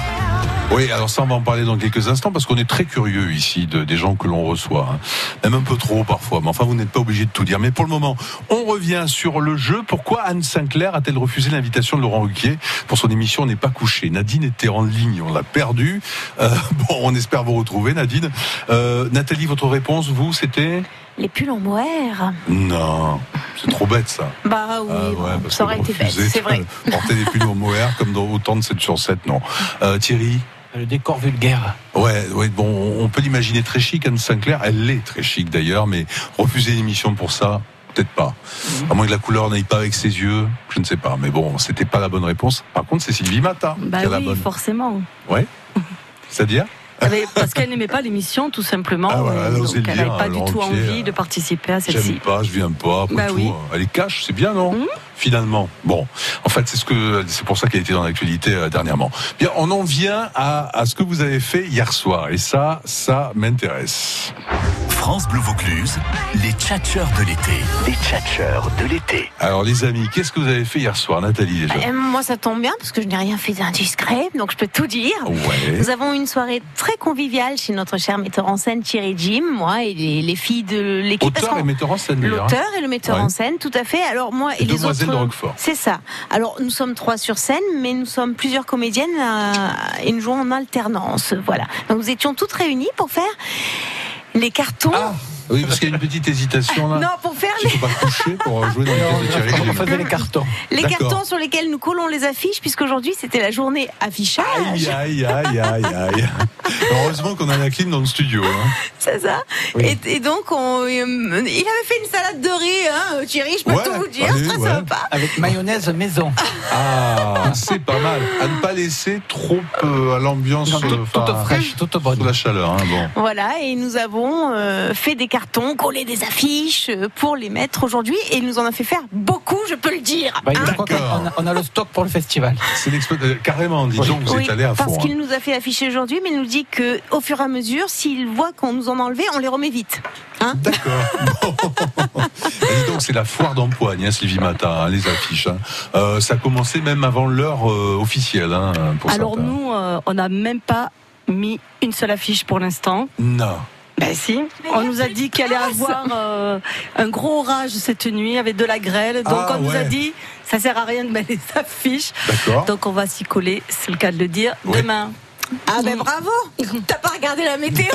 Oui, alors ça, on va en parler dans quelques instants parce qu'on est très curieux ici de, des gens que l'on reçoit. hein. Même un peu trop parfois. Mais enfin, vous n'êtes pas obligé de tout dire. Mais pour le moment, on revient sur le jeu. Pourquoi Anne Sinclair a-t-elle refusé l'invitation de Laurent Ruquier pour son émission On n'est pas couché? Nadine était en ligne, on l'a perdue. Euh, bon, on espère vous retrouver, Nadine. Euh, Nathalie, votre réponse, vous, c'était? Les pulls en mohair. Non, c'est trop bête ça. Bah oui, Ah ouais, bon, ça aurait été bête, c'est vrai. Porter des pulls en mohair comme dans autant de 7 sur 7, non. Euh, Thierry Le décor vulgaire. Ouais, ouais, bon, on peut l'imaginer très chic, Anne Sinclair. Elle l'est très chic d'ailleurs, mais refuser une émission pour ça, peut-être pas. Mhm. À moins que la couleur n'aille pas avec ses yeux, je ne sais pas. Mais bon, c'était pas la bonne réponse. Par contre, c'est Sylvie Mata Bah qui a la oui, bonne. forcément. Ouais. C'est-à-dire Mais parce qu'elle n'aimait pas l'émission, tout simplement. Ah, voilà, a Donc, elle n'avait pas du tout envie de participer à celle-ci. J'aime pas, je viens pas, après Bah tout. oui. Elle est cash, c'est bien, non? Finalement. Bon, en fait, c'est ce que c'est pour ça qu'elle était dans l'actualité euh, dernièrement. Bien, on en vient à, à ce que vous avez fait hier soir, et ça, ça m'intéresse. France Bleu Vaucluse, les tchatcheurs de l'été. Les tchatcheurs de l'été. Alors, les amis, qu'est-ce que vous avez fait hier soir, Nathalie déjà Euh, Moi, ça tombe bien parce que je n'ai rien fait d'indiscret, donc je peux tout dire. Ouais. Nous avons une soirée très conviviale chez notre cher metteur en scène Thierry Jim, moi et les, les filles de l'équipe. parce Auteur et metteur en scène, d'ailleurs. L'auteur et le metteur Ouais. en scène, tout à fait. Alors moi et, Et les autres. De Roquefort. C'est ça. Alors nous sommes trois sur scène, mais nous sommes plusieurs comédiennes euh, et nous jouons en alternance. Voilà. Donc nous étions toutes réunies pour faire les cartons. Oui, parce qu'il y a une petite hésitation là. Non, pour faire Il faut pas coucher pour jouer dans les pièces de Jim. On faisait les cartons. Les cartons sur lesquels nous collons les affiches, puisqu'aujourd'hui c'était la journée affichage. Aïe, aïe, aïe, aïe, aïe. Heureusement qu'on a la clim dans le studio. hein. C'est ça. Et, et donc, on, euh, il avait fait une salade de riz, hein, Thierry, je peux Ouais, tout vous dire, allez, très ouais. sympa. Avec mayonnaise maison. Ah, c'est pas mal. À ne pas laisser trop euh, à l'ambiance. Non, toute- euh, fraîche, toute bonne. sous la chaleur. Hein, bon. Voilà, et nous avons euh, fait des cartons, collé des affiches euh, pour les mettre aujourd'hui, et il nous en a fait faire beaucoup, je peux le dire. Bah, hein. on, a, on a le stock pour le festival. C'est euh, carrément, dis donc, vous Oui, êtes allé à parce fond. qu'il hein. nous a fait afficher aujourd'hui, mais il nous dit que au fur et à mesure, s'il voit qu'on nous en a enlevé, on les remet vite. Hein D'accord. Bon. Donc, c'est la foire d'empoigne, hein, Sylvie Matin, hein, les affiches. hein. Euh, ça a commencé même avant l'heure euh, officielle. Hein, pour Alors certains. nous, euh, on n'a même pas mis une seule affiche pour l'instant. Non. Ben si, on nous a dit qu'il allait avoir euh, un gros orage cette nuit avec de la grêle. Donc Ah, on nous a dit, ça sert à rien de mettre les affiches. D'accord. Donc on va s'y coller, c'est le cas de le dire, demain. Ah ben bravo T'as pas regardé la météo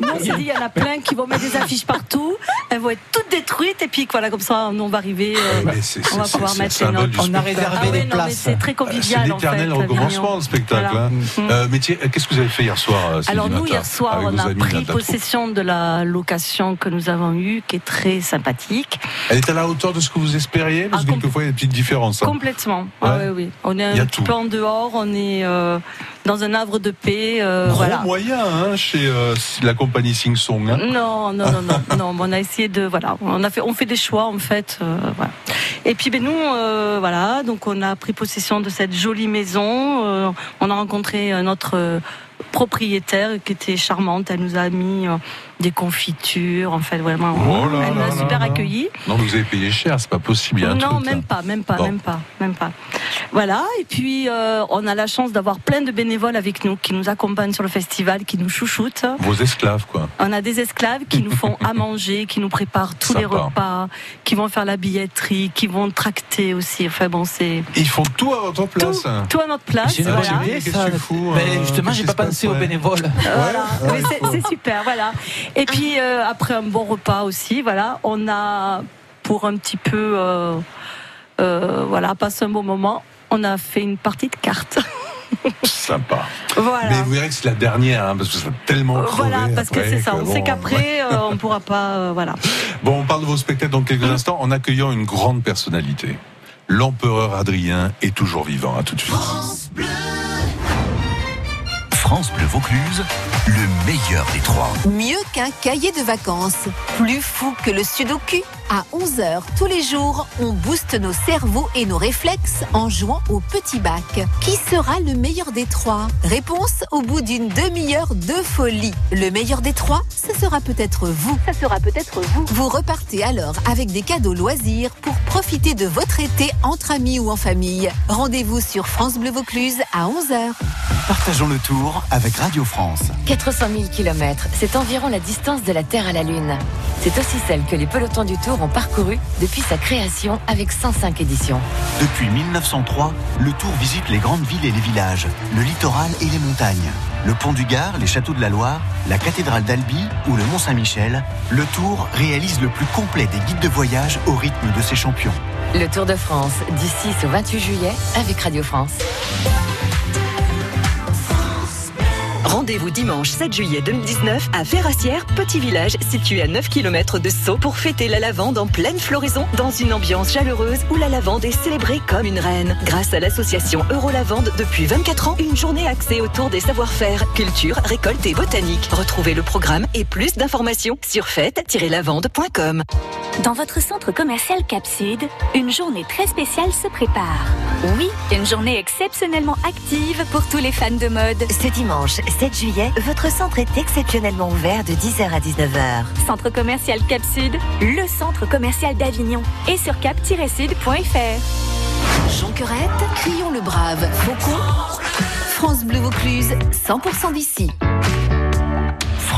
Nous, on s'est dit, il y en a plein qui vont mettre des affiches partout. Elles vont être toutes détruites. Et puis voilà, comme ça, on va arriver. euh, c'est- on va c'est- pouvoir c'est mettre les notes. On a réservé Ah des non, mais places. c'est très C'est convivial. en fait, l'éternel Avignon. recommencement, le spectacle. Voilà. hein. Mhm. Euh, mais qu'est-ce que vous avez fait hier soir, euh, Alors nous, hier soir, on a pris possession de la location que nous avons eue, qui est très sympathique. Elle est à la hauteur de ce que vous espériez Parce Ah, que quelquefois, il y a des petites différences. hein. Complètement. Ah oui, oui. On est un petit peu en dehors, on est dans un havre de paix. euh, Gros voilà. moyen hein, chez euh, la compagnie Sing Song. hein. Non, non, non, non, non. On a essayé de, voilà, on a fait, on fait des choix en fait, euh, voilà. Et puis, ben nous, euh, voilà, donc on a pris possession de cette jolie maison. euh, on a rencontré notre euh, propriétaire qui était charmante. Elle nous a mis euh, des confitures, en fait, vraiment. Oh là elle nous là a là super là. accueillis. Non, vous avez payé cher, c'est pas possible. il y a un Non, truc, même là. pas, même pas, Bon. même pas, même pas. Voilà. Et puis, euh, on a la chance d'avoir plein de bénévoles avec nous qui nous accompagnent sur le festival, qui nous chouchoutent. Vos esclaves, quoi. On a des esclaves qui nous font à manger, qui nous préparent tous les repas, qui vont faire la billetterie, qui vont tracter aussi. Enfin bon, c'est Ils font tout à votre place. hein. tout à notre place. Voilà. tu fous, Mais euh, justement, j'ai pas pensé aux bénévoles. Voilà, c'est super, voilà. Et puis euh, après un bon repas aussi, voilà, on a pour un petit peu, euh, euh, voilà, passer un bon moment, on a fait une partie de cartes. Sympa. voilà. Mais vous verrez que c'est la dernière, hein, parce que ça a tellement crevé Voilà, parce que c'est ça. On bon, sait qu'après, euh, on pourra pas, euh, voilà. Bon, on parle de vos spectacles dans quelques instants en accueillant une grande personnalité. L'empereur Adrien est toujours vivant. À tout de suite. Vaucluse, le meilleur des trois. Mieux qu'un cahier de vacances, plus fou que le sudoku. À 11h tous les jours, on booste nos cerveaux et nos réflexes en jouant au petit bac. Qui sera le meilleur des trois? Réponse au bout d'une demi-heure de folie. Le meilleur des trois, ce sera peut-être vous. Ça sera peut-être vous. Vous repartez alors avec des cadeaux loisirs pour profiter de votre été entre amis ou en famille. Rendez-vous sur France Bleu Vaucluse à 11h. Partageons le tour avec Radio France. 400 000 km, c'est environ la distance de la Terre à la Lune. C'est aussi celle que les pelotons du Tour ont parcourue depuis sa création avec 105 éditions. Depuis 1903, le Tour visite les grandes villes et les villages, le littoral et les montagnes. Le pont du Gard, les châteaux de la Loire, la cathédrale d'Albi ou le Mont Saint-Michel, le Tour réalise le plus complet des guides de voyage au rythme de ses champions. Le Tour de France, du 6 au 28 juillet, avec Radio France. Rendez-vous dimanche 7 juillet 2019 à Ferrassière, petit village situé à 9 km de Sceaux pour fêter la lavande en pleine floraison dans une ambiance chaleureuse où la lavande est célébrée comme une reine. Grâce à l'association Eurolavande, depuis 24 ans, une journée axée autour des savoir-faire, culture, récolte et botanique. Retrouvez le programme et plus d'informations sur fête-lavande.com. Dans votre centre commercial Cap Sud, une journée très spéciale se prépare. Oui, une journée exceptionnellement active pour tous les fans de mode. Ce dimanche 7 juillet, votre centre est exceptionnellement ouvert de 10h à 19h. Centre commercial Cap Sud, le centre commercial d'Avignon et sur cap-sud.fr. Jean Querette, crions le brave. Faucon, France Bleu Vaucluse, 100% d'ici.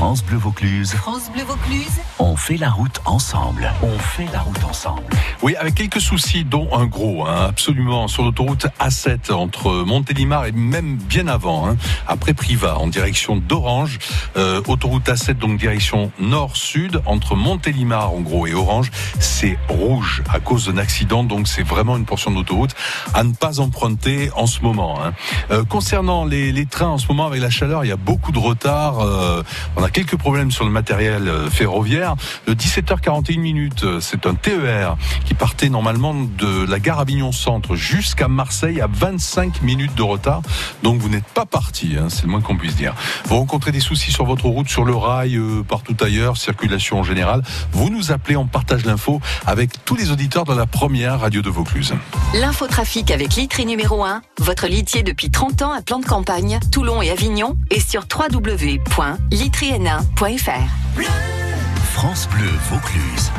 France Bleu Vaucluse. France Bleu Vaucluse, On fait la route ensemble. On fait la route ensemble. Oui, avec quelques soucis, dont un gros, hein, absolument, sur l'autoroute A7 entre Montélimar et même bien avant, hein, après Privas, en direction d'Orange. Euh, autoroute A7, donc direction nord-sud, entre Montélimar, en gros, et Orange, c'est rouge à cause d'un accident, donc c'est vraiment une portion d'autoroute à ne pas emprunter en ce moment. hein. Euh, concernant les, les trains, en ce moment, avec la chaleur, il y a beaucoup de retard. euh, on a quelques problèmes sur le matériel euh, ferroviaire. Le 17h41 minutes, euh, c'est un TER qui partait normalement de la gare Avignon Centre jusqu'à Marseille à 25 minutes de retard. Donc vous n'êtes pas parti, hein, c'est le moins qu'on puisse dire. Vous rencontrez des soucis sur votre route, sur le rail, euh, partout ailleurs, circulation en général. Vous nous appelez, on partage l'info avec tous les auditeurs de la première radio de Vaucluse. L'infotrafic avec Litry numéro 1, votre litier depuis 30 ans à plan de campagne, Toulon et Avignon, et sur www.litryn1.fr. France Bleu Vaucluse.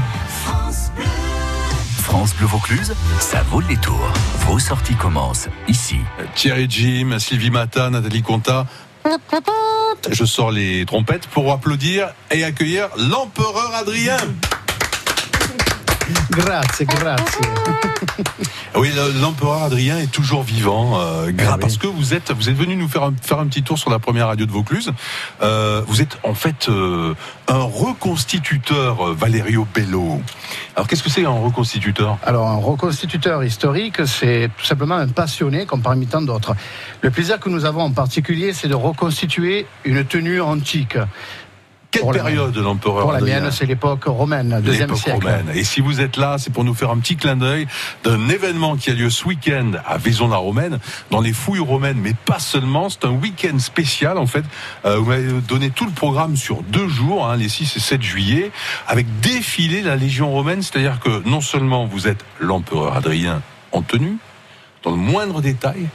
France Bleu Vaucluse, ça vaut le détour. Vos sorties commencent ici. Thierry Jim, Sylvie Mata, Nathalie Conta. Je sors les trompettes pour applaudir et accueillir l'empereur Adrien. Grazie, grazie. Oui, le- l'empereur Adrien est toujours vivant, euh, gra- parce que vous êtes, vous êtes venu nous faire un, faire un petit tour sur la première radio de Vaucluse. Euh, vous êtes en fait euh, un reconstituteur, euh, Valerio Bello. Alors qu'est-ce que c'est un reconstituteur? Alors, un reconstituteur historique, c'est tout simplement un passionné, comme parmi tant d'autres. Le plaisir que nous avons en particulier, c'est de reconstituer une tenue antique. Quelle période l'empereur Pour la Adrien mienne, c'est l'époque romaine, deuxième siècle. romaine. Et si vous êtes là, c'est pour nous faire un petit clin d'œil d'un événement qui a lieu ce week-end à Vaison-la-Romaine, dans les fouilles romaines, mais pas seulement. C'est un week-end spécial, en fait. Euh, vous m'avez donné tout le programme sur deux jours, hein, les 6 et 7 juillet, avec défilé la Légion romaine. C'est-à-dire que non seulement vous êtes l'empereur Adrien en tenue, dans le moindre détail,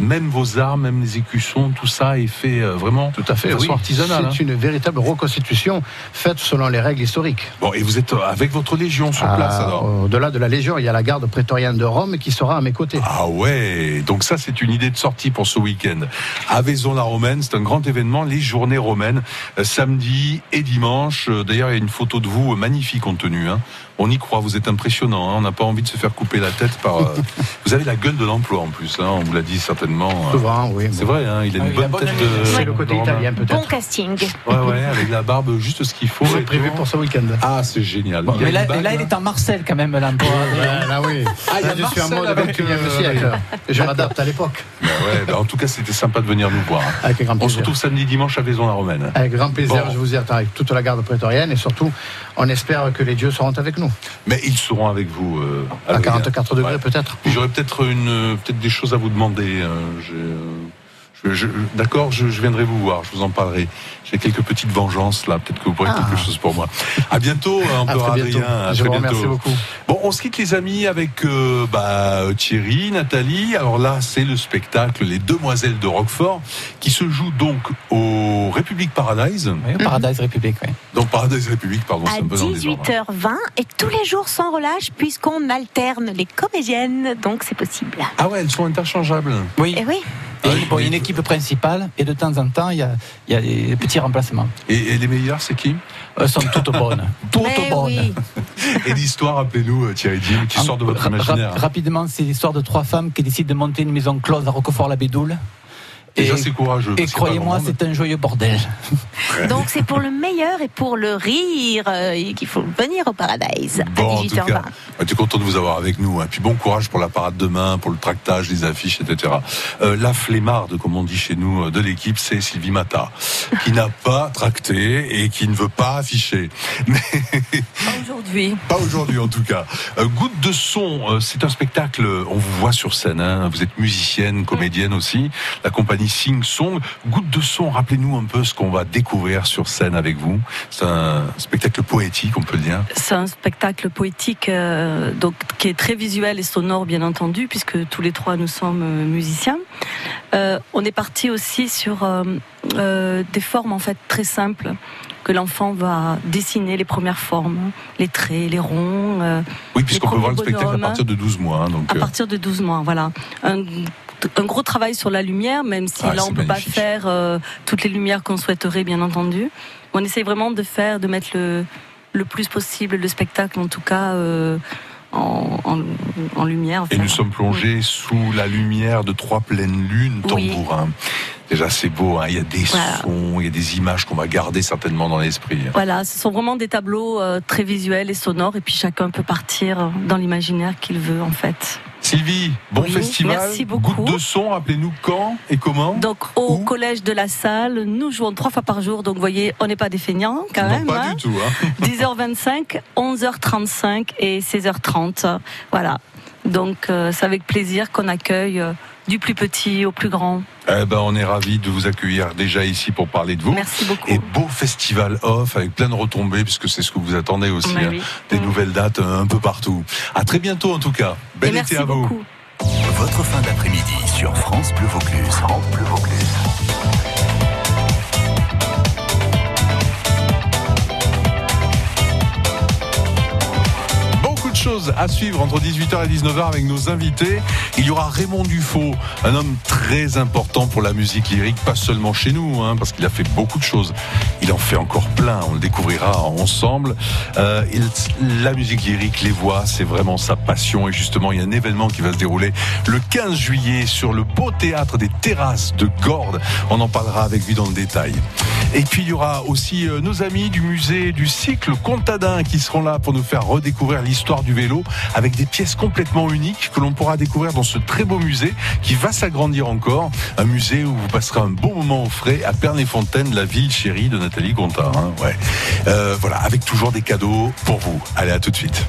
même vos armes, même les écussons, tout ça est fait euh, vraiment Tout à fait, de façon oui. artisanale. hein. C'est une véritable reconstitution faite selon les règles historiques. Bon, et vous êtes euh, avec votre Légion sur place Ah, alors? Au-delà de la Légion, il y a la garde prétorienne de Rome qui sera à mes côtés. Ah ouais, donc ça c'est une idée de sortie pour ce week-end. À Vaison-la-Romaine, c'est un grand événement, les journées romaines, euh, samedi et dimanche. D'ailleurs, il y a une photo de vous magnifique en tenue. Hein. On y croit, vous êtes impressionnant. hein. On n'a pas envie de se faire couper la tête par. vous avez la gueule de l'emploi en plus, on vous l'a dit certainement. Euh. Souvent, oui. C'est vrai, hein, il a Ah, une il a bonne bonne tête de. C'est le côté italien peut-être. Bon casting. Ouais, ouais, avec la barbe juste ce qu'il faut. C'est prévu pour ce week-end. Ah, c'est génial. Bon, mais là, bague, là, il est en Marcel quand même. Ouais, là oui. Ah, il y a Là, je suis en Marcel mode avec, 21e euh, siècle. Je m'adapte à l'époque. Bah ouais, bah en tout cas, c'était sympa de venir nous voir. hein. Avec grand On se plaisir. retrouve samedi, dimanche à Vaison-la-Romaine. Avec grand plaisir, Bon. je vous y attends avec toute la garde prétorienne et surtout, on espère que les dieux seront avec nous. Mais ils seront avec vous. euh, À Adrien. 44 degrés Ouais. peut-être. J'aurais peut-être une, euh, peut-être des choses à vous demander. euh, j'ai, je- je- D'accord, je, je viendrai vous voir, je vous en parlerai. J'ai quelques petites vengeances là, peut-être que vous pourrez Ah. quelque chose pour moi. À bientôt, très bientôt. Adrien. À Je très vous bientôt. remercie beaucoup. Bon, on se quitte les amis avec euh, bah, Thierry, Nathalie. Alors là, c'est le spectacle Les Demoiselles de Roquefort qui se joue donc au République Paradise. Oui, Paradise République, oui. Donc Paradise République, pardon, à c'est un peu dans le désordre. 18h20 et tous les jours sans relâche puisqu'on alterne les comédiennes, donc c'est possible. Ah ouais, elles sont interchangeables. Oui. Et oui. Et bon, il y a une équipe principale et de temps en temps, il y a, il y a des petits remplacements. Et, et les meilleures, c'est qui? Elles sont toutes bonnes. Toutes Mais bonnes. oui. Et l'histoire, rappelez-nous, euh, Thierry Jim, qui sort de votre ra- imaginaire. rapidement, c'est l'histoire de trois femmes qui décident de monter une maison close à Roquefort-la-Bédoule. Déjà, c'est courageux. Et croyez-moi, c'est un joyeux bordel. Donc c'est pour le meilleur et pour le rire euh, qu'il faut venir au Paradise Bon, à en tout 18h20. cas, on est content de vous avoir avec nous. hein. Puis bon courage pour la parade demain, pour le tractage, les affiches, etc. Euh, la flemmarde, comme on dit chez nous, euh, de l'équipe, c'est Sylvie Mata, qui n'a pas tracté et qui ne veut pas afficher. Mais Pas aujourd'hui. pas aujourd'hui en tout cas. Euh, Goutte de son, euh, c'est un spectacle, on vous voit sur scène, hein. vous êtes musicienne, comédienne aussi, la compagnie Sing Song. Goutte de son, rappelez-nous un peu ce qu'on va découvrir sur scène avec vous. C'est un spectacle poétique, on peut le dire. C'est un spectacle poétique euh, donc, qui est très visuel et sonore, bien entendu, puisque tous les trois nous sommes euh, musiciens. Euh, on est parti aussi sur euh, des formes en fait très simples que l'enfant va dessiner les premières formes, les traits, les ronds. Oui, puisqu'on peut voir le spectacle à partir de 12 mois. hein, donc, À partir de 12 mois, voilà. Un, un gros travail sur la lumière, même si Ah, là on peut pas faire euh, toutes les lumières qu'on souhaiterait, bien entendu. On essaye vraiment de faire, de mettre le, le plus possible le spectacle, en tout cas, euh, en, en, en lumière. Et nous sommes plongés sous la lumière de trois pleines lunes Oui. tambourin. Déjà, c'est beau, hein. il y a des Voilà. sons, il y a des images qu'on va garder certainement dans l'esprit. Voilà, ce sont vraiment des tableaux euh, très visuels et sonores, et puis chacun peut partir dans l'imaginaire qu'il veut, en fait. Sylvie, bon Oui, festival. merci beaucoup. Goutte de son, rappelez-nous quand et comment Donc au collège de la salle, nous jouons trois fois par jour. Donc vous voyez, on n'est pas des feignants quand Non, même. pas hein. du tout. Hein. 10h25, 11h35 et 16h30. Voilà. Donc euh, c'est avec plaisir qu'on accueille euh, du plus petit au plus grand. Eh ben, on est ravis de vous accueillir déjà ici pour parler de vous. Merci beaucoup. Et beau festival off avec plein de retombées, puisque c'est ce que vous attendez aussi. Hein. oui. Des nouvelles dates euh, un peu partout. À très bientôt en tout cas. Bel Et été merci à vous. beaucoup. Votre fin d'après-midi sur France Bleu Vaucluse. France Bleu Vaucluse. Choses à suivre entre 18h et 19h avec nos invités. Il y aura Raymond Dufaux, un homme très important pour la musique lyrique, pas seulement chez nous, hein, parce qu'il a fait beaucoup de choses. Il en fait encore plein, on le découvrira ensemble. Euh, la musique lyrique, les voix, c'est vraiment sa passion. Et justement, il y a un événement qui va se dérouler le 15 juillet sur le beau théâtre des terrasses de Gordes. On en parlera avec lui dans le détail. Et puis il y aura aussi euh, nos amis du musée du cycle Contadin qui seront là pour nous faire redécouvrir l'histoire du vélo avec des pièces complètement uniques que l'on pourra découvrir dans ce très beau musée qui va s'agrandir encore. Un musée où vous passerez un bon moment au frais à Pernes-les-Fontaines, la ville chérie de Nathalie Contat. hein. Euh, voilà, avec toujours des cadeaux pour vous. Allez, à tout de suite.